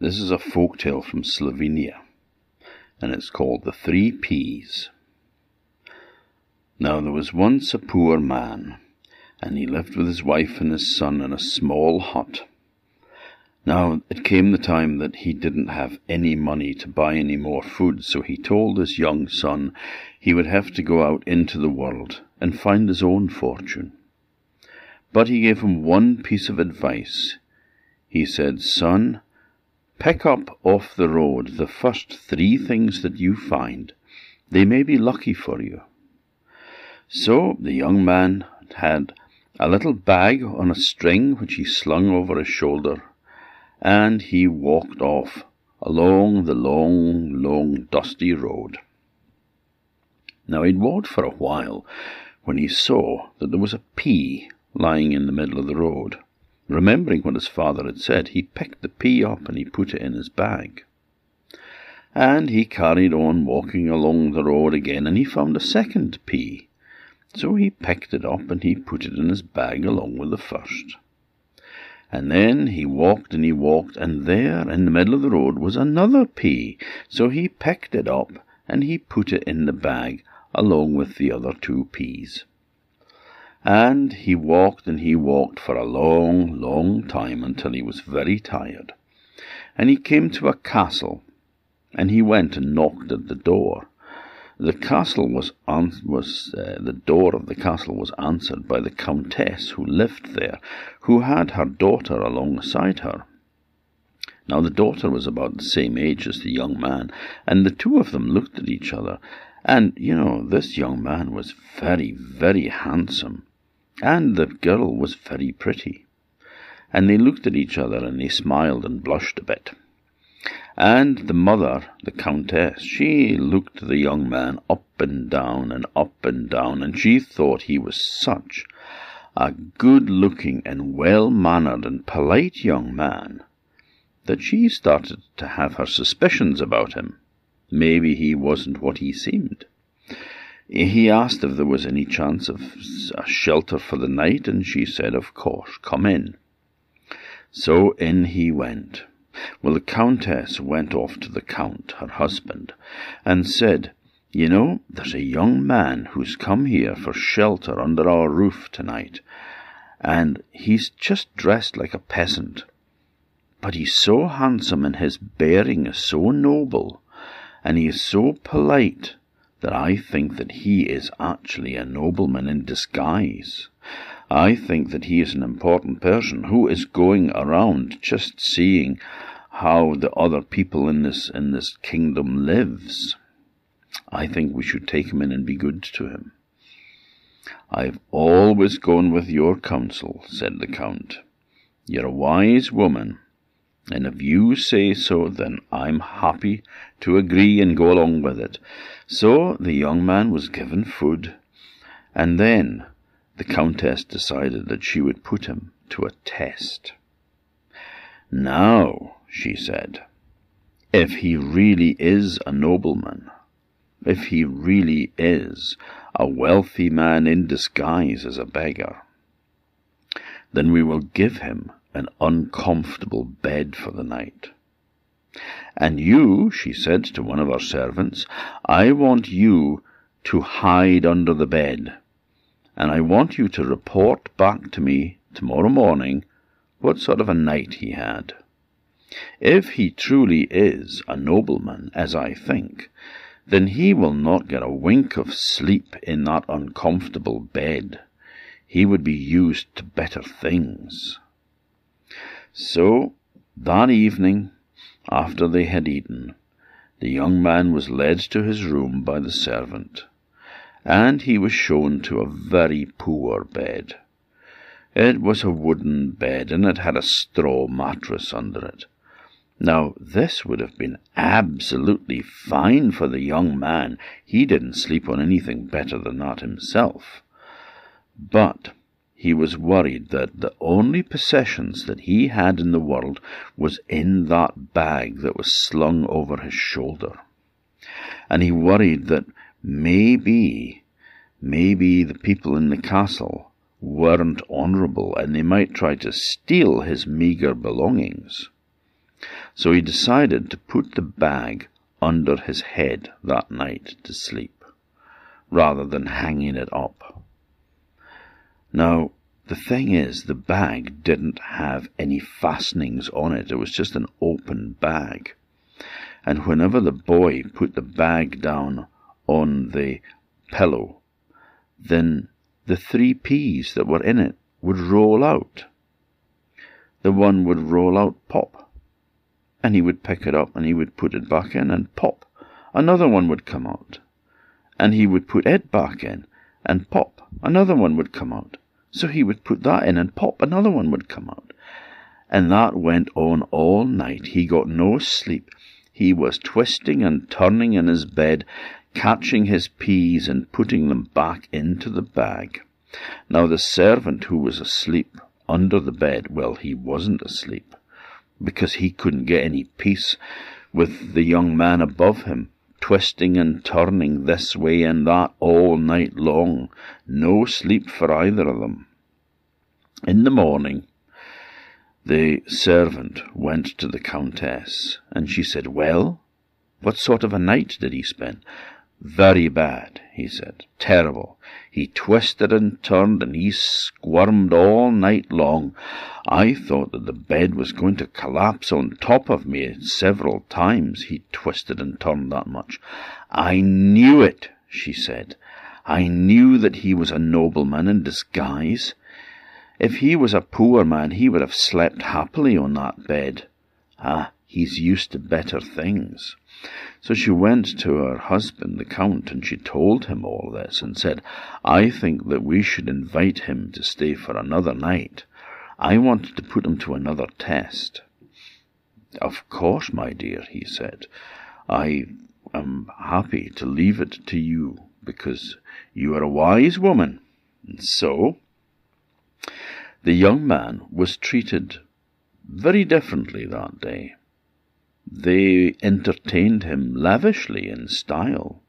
This is a folk tale from Slovenia, and it's called The Three Peas. Now there was once a poor man, and he lived with his wife and his son in a small hut. Now it came the time that he didn't have any money to buy any more food, so he told his young son he would have to go out into the world and find his own fortune. But he gave him one piece of advice. He said, Son, pick up off the road the first three things that you find. They may be lucky for you. So the young man had a little bag on a string which he slung over his shoulder and he walked off along the long, long, dusty road. Now he'd walked for a while when he saw that there was a pea lying in the middle of the road. Remembering what his father had said, he picked the pea up and he put it in his bag. And he carried on walking along the road again, and he found a second pea. So he picked it up and he put it in his bag along with the first. And then he walked and he walked, and there in the middle of the road was another pea. So he picked it up and he put it in the bag along with the other two peas. And he walked and he walked for a long, long time until he was very tired. And he came to a castle, and he went and knocked at the door. The castle was, was uh, the door of the castle was answered by the countess who lived there, who had her daughter alongside her. Now the daughter was about the same age as the young man, and the two of them looked at each other. And, you know, this young man was very, very handsome, and the girl was very pretty. And they looked at each other and they smiled and blushed a bit. And the mother, the countess, she looked the young man up and down and up and down, and she thought he was such a good looking and well mannered and polite young man that she started to have her suspicions about him. Maybe he wasn't what he seemed. He asked if there was any chance of a shelter for the night, and she said, Of course, come in. So in he went. Well, the Countess went off to the Count, her husband, and said, You know, there's a young man who's come here for shelter under our roof tonight, and he's just dressed like a peasant. But he's so handsome, and his bearing is so noble, and he is so polite, that I think that he is actually a nobleman in disguise. I think that he is an important person who is going around just seeing how the other people in this in this kingdom lives. I think we should take him in and be good to him. I've always gone with your counsel, said the Count. You're a wise woman, and if you say so, then I'm happy to agree and go along with it. So the young man was given food, and then the Countess decided that she would put him to a test. Now, she said, if he really is a nobleman, if he really is a wealthy man in disguise as a beggar, then we will give him an uncomfortable bed for the night. And you, she said to one of her servants, I want you to hide under the bed and I want you to report back to me tomorrow morning what sort of a night he had. If he truly is a nobleman, as I think, then he will not get a wink of sleep in that uncomfortable bed. He would be used to better things. So, that evening, after they had eaten, the young man was led to his room by the servant and he was shown to a very poor bed. It was a wooden bed, and it had a straw mattress under it. Now, this would have been absolutely fine for the young man. He didn't sleep on anything better than that himself. But he was worried that the only possessions that he had in the world was in that bag that was slung over his shoulder. And he worried that maybe, maybe the people in the castle weren't honourable and they might try to steal his meagre belongings. So he decided to put the bag under his head that night to sleep, rather than hanging it up. Now, the thing is, the bag didn't have any fastenings on it. It was just an open bag. And whenever the boy put the bag down on the pillow, then the three peas that were in it would roll out. The one would roll out pop, and he would pick it up and he would put it back in and pop. Another one would come out, and he would put it back in and pop. Another one would come out. So he would put that in and pop, another one would come out. And that went on all night. He got no sleep. He was twisting and turning in his bed, catching his peas and putting them back into the bag. Now the servant who was asleep under the bed, well, he wasn't asleep, because he couldn't get any peace with the young man above him twisting and turning this way and that all night long. No sleep for either of them. In the morning, the servant went to the Countess, and she said, Well, what sort of a night did he spend? Very bad, he said. Terrible. He twisted and turned, and he squirmed all night long. I thought that the bed was going to collapse on top of me several times. He twisted and turned that much. I knew it, she said. I knew that he was a nobleman in disguise. If he was a poor man, he would have slept happily on that bed. Ah, he's used to better things. So she went to her husband, the Count, and she told him all this, and said, I think that we should invite him to stay for another night. I wanted to put him to another test. Of course, my dear, he said. I am happy to leave it to you, because you are a wise woman. And so, the young man was treated very differently that day. They entertained him lavishly in style.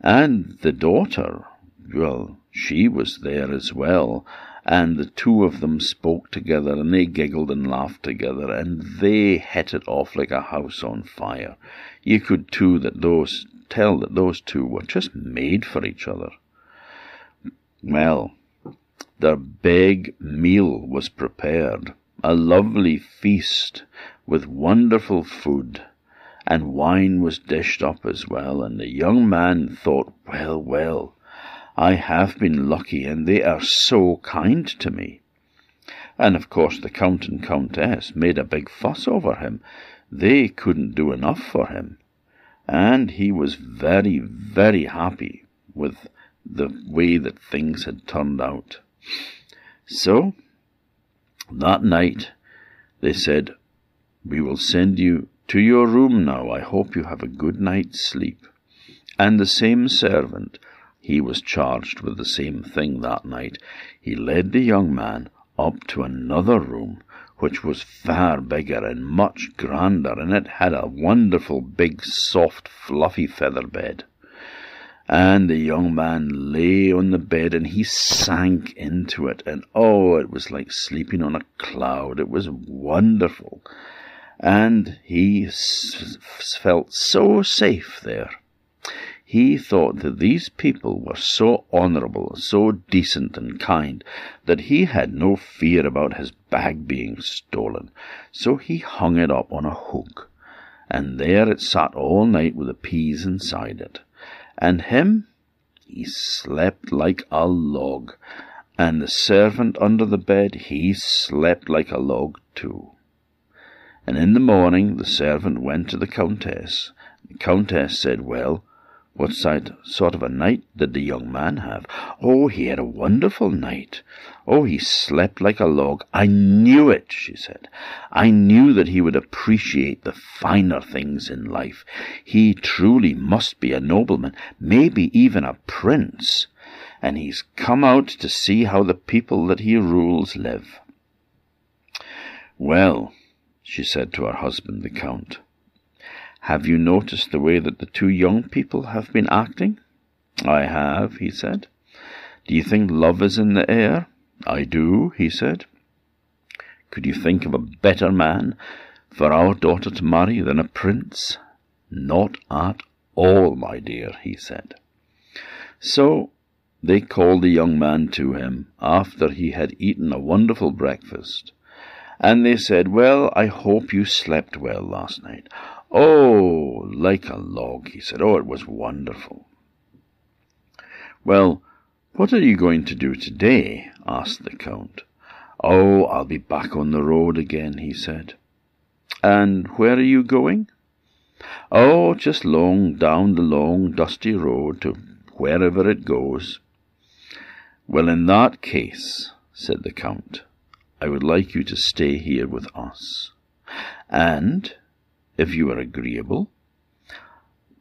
And the daughter, well, she was there as well, and the two of them spoke together, and they giggled and laughed together, and they hit it off like a house on fire. You could too that those tell that those two were just made for each other. Well, their big meal was prepared, a lovely feast with wonderful food, and wine was dished up as well, and the young man thought, well, well, I have been lucky, and they are so kind to me. And of course the Count and Countess made a big fuss over him. They couldn't do enough for him. And he was very, very happy with the way that things had turned out. So, that night, they said, We will send you to your room now. I hope you have a good night's sleep. And the same servant he was charged with the same thing that night. He led the young man up to another room, which was far bigger and much grander, and it had a wonderful big, soft, fluffy feather bed. And the young man lay on the bed and he sank into it, and oh, it was like sleeping on a cloud. It was wonderful. And he s- felt so safe there he thought that these people were so honourable, so decent and kind, that he had no fear about his bag being stolen. So he hung it up on a hook, and there it sat all night with the peas inside it. And him, he slept like a log, and the servant under the bed, he slept like a log too. And in the morning the servant went to the countess. The countess said, Well, what sort of a night did the young man have? Oh, he had a wonderful night. Oh, he slept like a log. I knew it, she said. I knew that he would appreciate the finer things in life. He truly must be a nobleman, maybe even a prince. And he's come out to see how the people that he rules live. Well, she said to her husband, the Count, have you noticed the way that the two young people have been acting? I have, he said. Do you think love is in the air? I do, he said. Could you think of a better man for our daughter to marry than a prince? Not at all, my dear, he said. So they called the young man to him after he had eaten a wonderful breakfast, and they said, Well, I hope you slept well last night. Oh, like a log, he said. Oh, it was wonderful. Well, what are you going to do today? asked the Count. Oh, I'll be back on the road again, he said. And where are you going? Oh, just long down the long dusty road to wherever it goes. Well, in that case, said the Count, I would like you to stay here with us. And, if you are agreeable,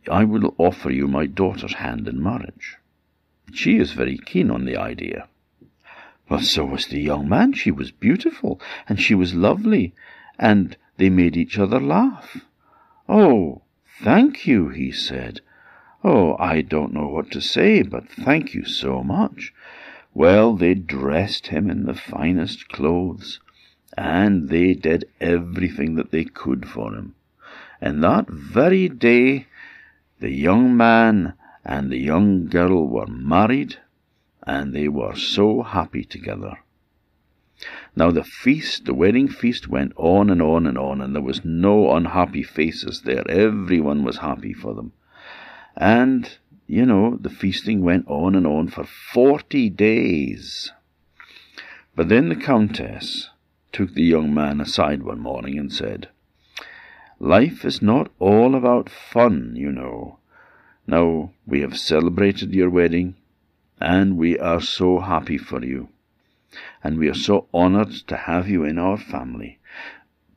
I will offer you my daughter's hand in marriage. She is very keen on the idea. Well, so was the young man. She was beautiful, and she was lovely, and they made each other laugh. Oh, thank you, he said. Oh, I don't know what to say, but thank you so much. Well, they dressed him in the finest clothes, and they did everything that they could for him. And that very day, the young man and the young girl were married, and they were so happy together. Now the feast, the wedding feast, went on and on and on, and there was no unhappy faces there. Everyone was happy for them. And, you know, the feasting went on and on for forty days. But then the Countess took the young man aside one morning and said, Life is not all about fun, you know. Now we have celebrated your wedding, and we are so happy for you, and we are so honored to have you in our family.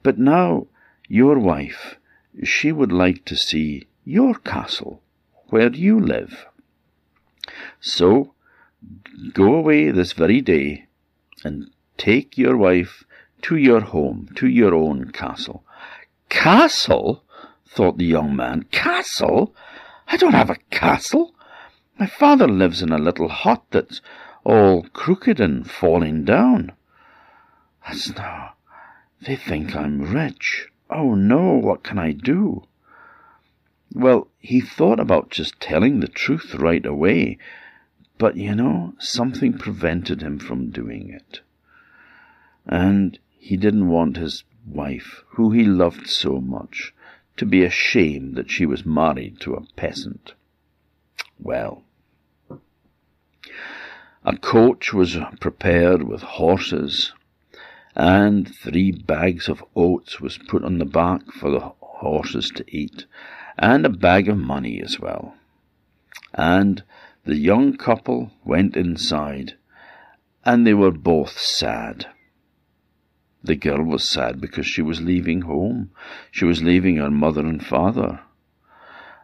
But now your wife, she would like to see your castle where do you live. So go away this very day and take your wife to your home, to your own castle. Castle? thought the young man. Castle? I don't have a castle. My father lives in a little hut that's all crooked and falling down. That's no. They think I'm rich. Oh no, what can I do? Well, he thought about just telling the truth right away, but you know, something prevented him from doing it. And he didn't want his wife, who he loved so much, to be ashamed that she was married to a peasant. Well, a coach was prepared with horses, and three bags of oats was put on the back for the horses to eat, and a bag of money as well. And the young couple went inside, and they were both sad. The girl was sad because she was leaving home. She was leaving her mother and father.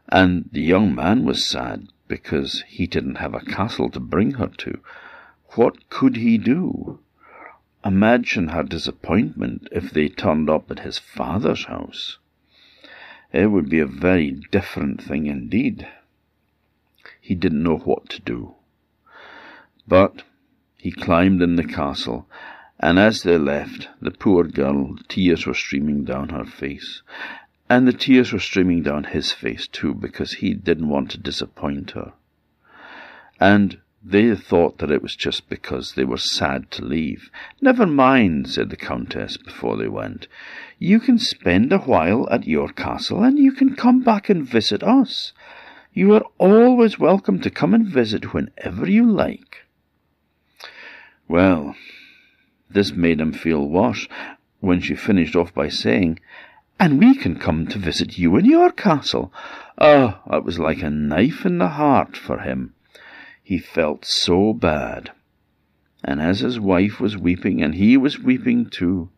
And the young man was sad because he didn't have a castle to bring her to. What could he do? Imagine her disappointment if they turned up at his father's house. It would be a very different thing indeed. He didn't know what to do. But he climbed in the castle, and as they left, the poor girl, tears were streaming down her face. And the tears were streaming down his face too, because he didn't want to disappoint her. And they thought that it was just because they were sad to leave. Never mind, said the Countess before they went. You can spend a while at your castle, and you can come back and visit us. You are always welcome to come and visit whenever you like. Well, this made him feel worse when she finished off by saying, And we can come to visit you in your castle. Ah, oh, it was like a knife in the heart for him. He felt so bad. And as his wife was weeping, and he was weeping too,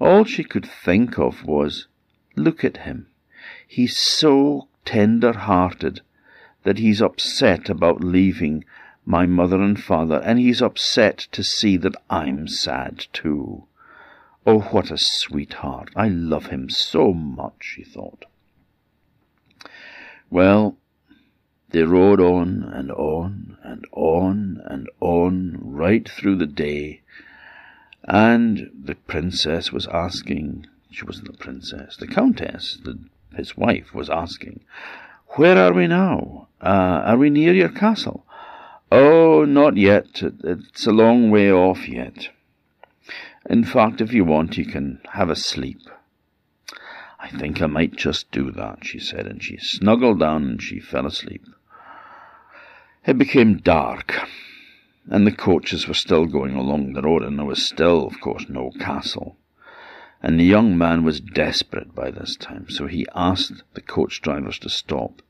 all she could think of was, Look at him. He's so tender hearted that he's upset about leaving my mother and father, and he's upset to see that I'm sad too. Oh, what a sweetheart! I love him so much, she thought. Well, they rode on and on and on and on right through the day, and the princess was asking she wasn't the princess, the countess, the, his wife, was asking, Where are we now? Uh, are we near your castle? Oh, not yet. It's a long way off yet. In fact, if you want, you can have a sleep. I think I might just do that, she said, and she snuggled down and she fell asleep. It became dark, and the coaches were still going along the road, and there was still, of course, no castle. And the young man was desperate by this time, so he asked the coach drivers to stop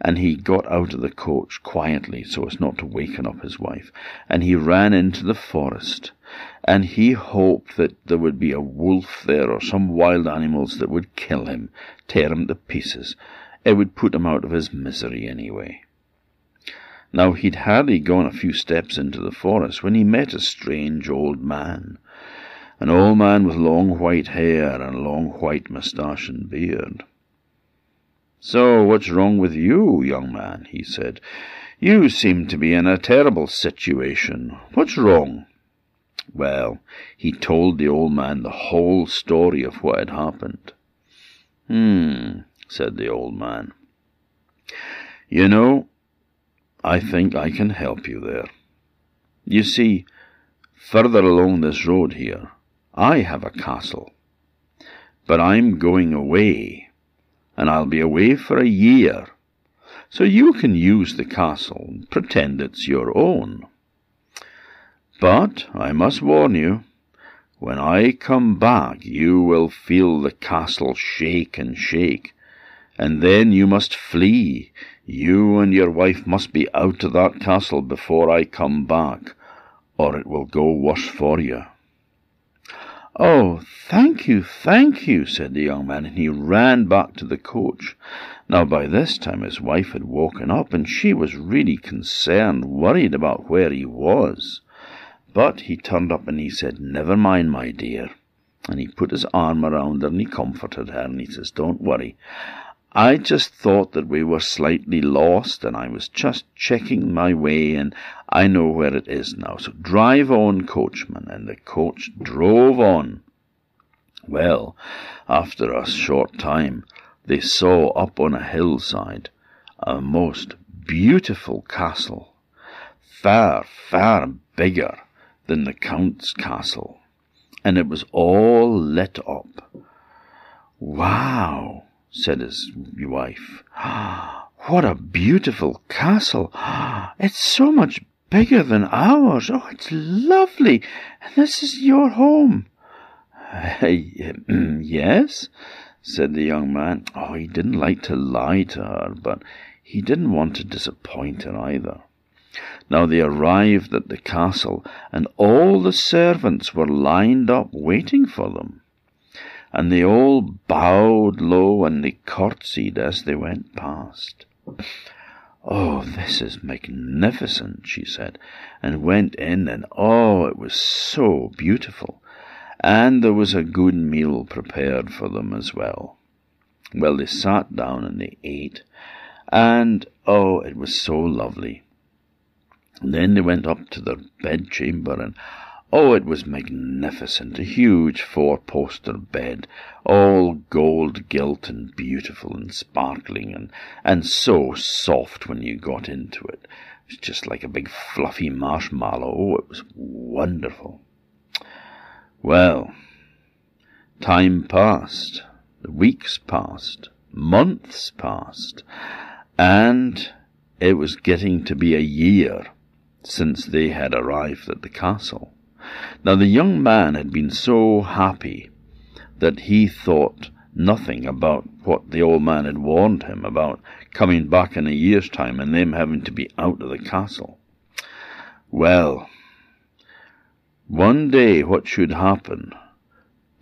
and he got out of the coach quietly so as not to waken up his wife, and he ran into the forest, and he hoped that there would be a wolf there or some wild animals that would kill him, tear him to pieces. It would put him out of his misery anyway. Now he'd hardly gone a few steps into the forest when he met a strange old man, an old man with long white hair and a long white moustache and beard. So what's wrong with you, young man? he said. You seem to be in a terrible situation. What's wrong? Well, he told the old man the whole story of what had happened. Hmm, said the old man. You know, I think I can help you there. You see, further along this road here, I have a castle. But I'm going away and I'll be away for a year. So you can use the castle and pretend it's your own. But I must warn you, when I come back, you will feel the castle shake and shake, and then you must flee. You and your wife must be out of that castle before I come back, or it will go worse for you. Oh, thank you, thank you, said the young man, and he ran back to the coach. Now, by this time his wife had woken up, and she was really concerned, worried about where he was. But he turned up and he said, Never mind, my dear. And he put his arm around her and he comforted her, and he says, Don't worry. I just thought that we were slightly lost, and I was just checking my way, and I know where it is now. So drive on, coachman. And the coach drove on. Well, after a short time, they saw up on a hillside a most beautiful castle, far, far bigger than the Count's castle, and it was all lit up. Wow! Said his wife. What a beautiful castle! It's so much bigger than ours. Oh, it's lovely. And this is your home. yes, said the young man. Oh, he didn't like to lie to her, but he didn't want to disappoint her either. Now they arrived at the castle, and all the servants were lined up waiting for them and they all bowed low and they curtsied as they went past. Oh, this is magnificent, she said, and went in, and oh, it was so beautiful. And there was a good meal prepared for them as well. Well, they sat down and they ate, and oh, it was so lovely. And then they went up to their bedchamber, and Oh, it was magnificent, a huge four-poster bed, all gold gilt and beautiful and sparkling and, and so soft when you got into it. It was just like a big fluffy marshmallow. Oh, it was wonderful. Well, time passed, the weeks passed, months passed, and it was getting to be a year since they had arrived at the castle. Now the young man had been so happy that he thought nothing about what the old man had warned him about coming back in a year's time and them having to be out of the castle. Well, one day what should happen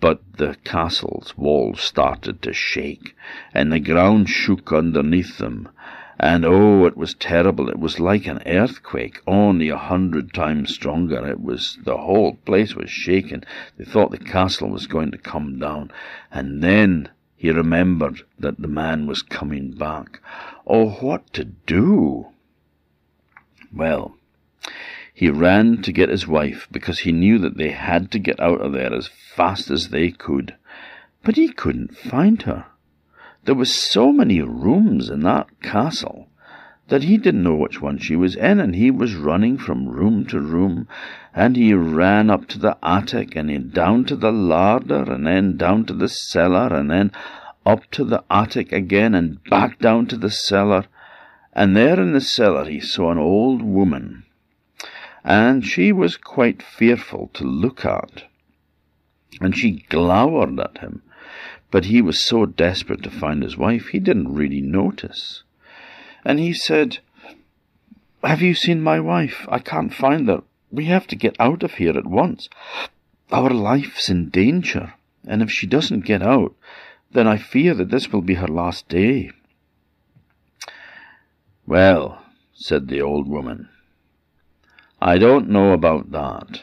but the castle's walls started to shake, and the ground shook underneath them, and oh, it was terrible. It was like an earthquake, only a hundred times stronger. It was, the whole place was shaking. They thought the castle was going to come down. And then he remembered that the man was coming back. Oh, what to do? Well, he ran to get his wife because he knew that they had to get out of there as fast as they could. but he couldn't find her. There were so many rooms in that castle that he didn't know which one she was in, and he was running from room to room, and he ran up to the attic, and then down to the larder, and then down to the cellar, and then up to the attic again, and back down to the cellar, and there in the cellar he saw an old woman, and she was quite fearful to look at, and she glowered at him, but he was so desperate to find his wife, he didn't really notice and he said, Have you seen my wife? I can't find her. We have to get out of here at once. Our life's in danger, and if she doesn't get out, then I fear that this will be her last day. Well, said the old woman, I don't know about that.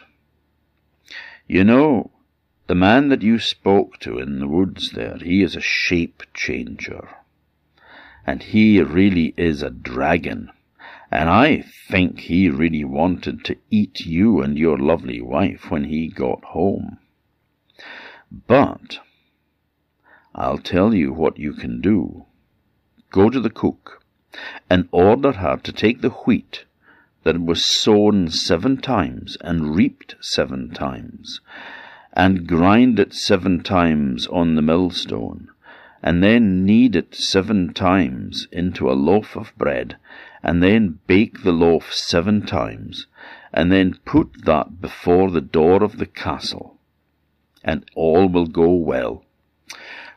You know, the man that you spoke to in the woods there, he is a shape changer and he really is a dragon. And I think he really wanted to eat you and your lovely wife when he got home. But I'll tell you what you can do. Go to the cook and order her to take the wheat that was sown seven times and reaped seven times, and grind it seven times on the millstone, and then knead it seven times into a loaf of bread, and then bake the loaf seven times, and then put that before the door of the castle, and all will go well.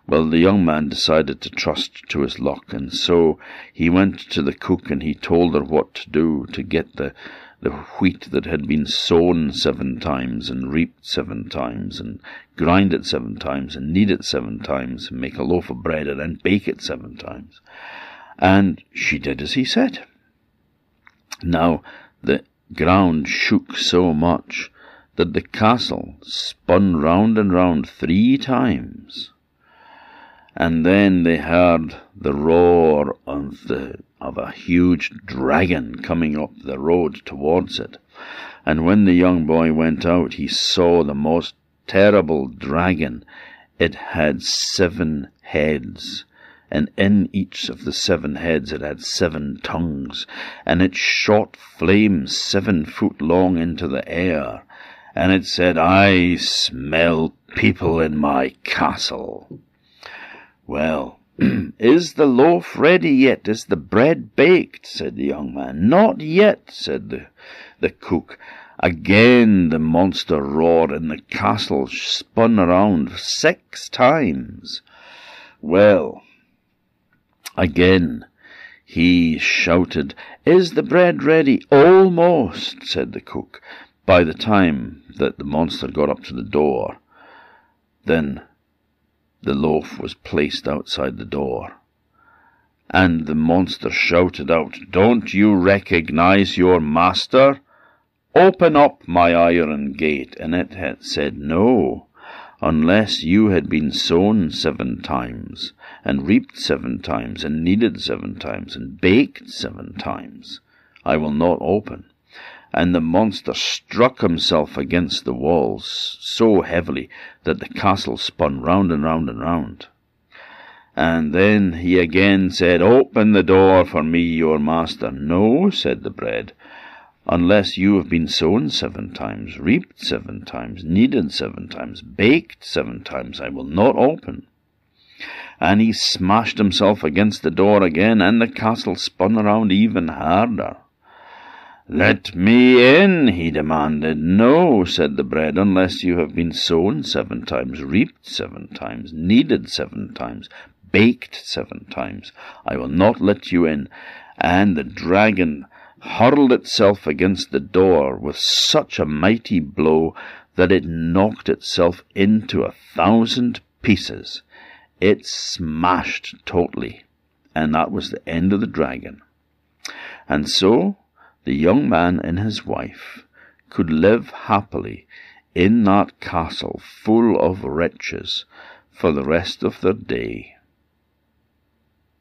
Well, the young man decided to trust to his luck, and so he went to the cook and he told her what to do to get the the wheat that had been sown seven times and reaped seven times and grind it seven times and knead it seven times and make a loaf of bread and then bake it seven times. And she did as he said. Now the ground shook so much that the castle spun round and round three times. And then they heard the roar of the of a huge dragon coming up the road towards it. And when the young boy went out, he saw the most terrible dragon. It had seven heads, and in each of the seven heads it had seven tongues, and it shot flames seven foot long into the air, and it said, I smell people in my castle. Well, is the loaf ready yet? Is the bread baked? said the young man. Not yet, said the, the cook. Again the monster roared, and the castle spun around six times. Well, again he shouted, Is the bread ready? Almost, said the cook. By the time that the monster got up to the door, then the loaf was placed outside the door. And the monster shouted out, Don't you recognize your master? Open up my iron gate. And it had said, No, unless you had been sown seven times, and reaped seven times, and kneaded seven times, and baked seven times, I will not open and the monster struck himself against the walls so heavily that the castle spun round and round and round. And then he again said, Open the door for me, your master. No, said the bread, unless you have been sown seven times, reaped seven times, kneaded seven times, baked seven times, I will not open. And he smashed himself against the door again, and the castle spun around even harder. Let me in, he demanded. No, said the bread, unless you have been sown seven times, reaped seven times, kneaded seven times, baked seven times. I will not let you in. And the dragon hurled itself against the door with such a mighty blow that it knocked itself into a thousand pieces. It smashed totally, and that was the end of the dragon. And so the young man and his wife could live happily in that castle full of riches for the rest of their day.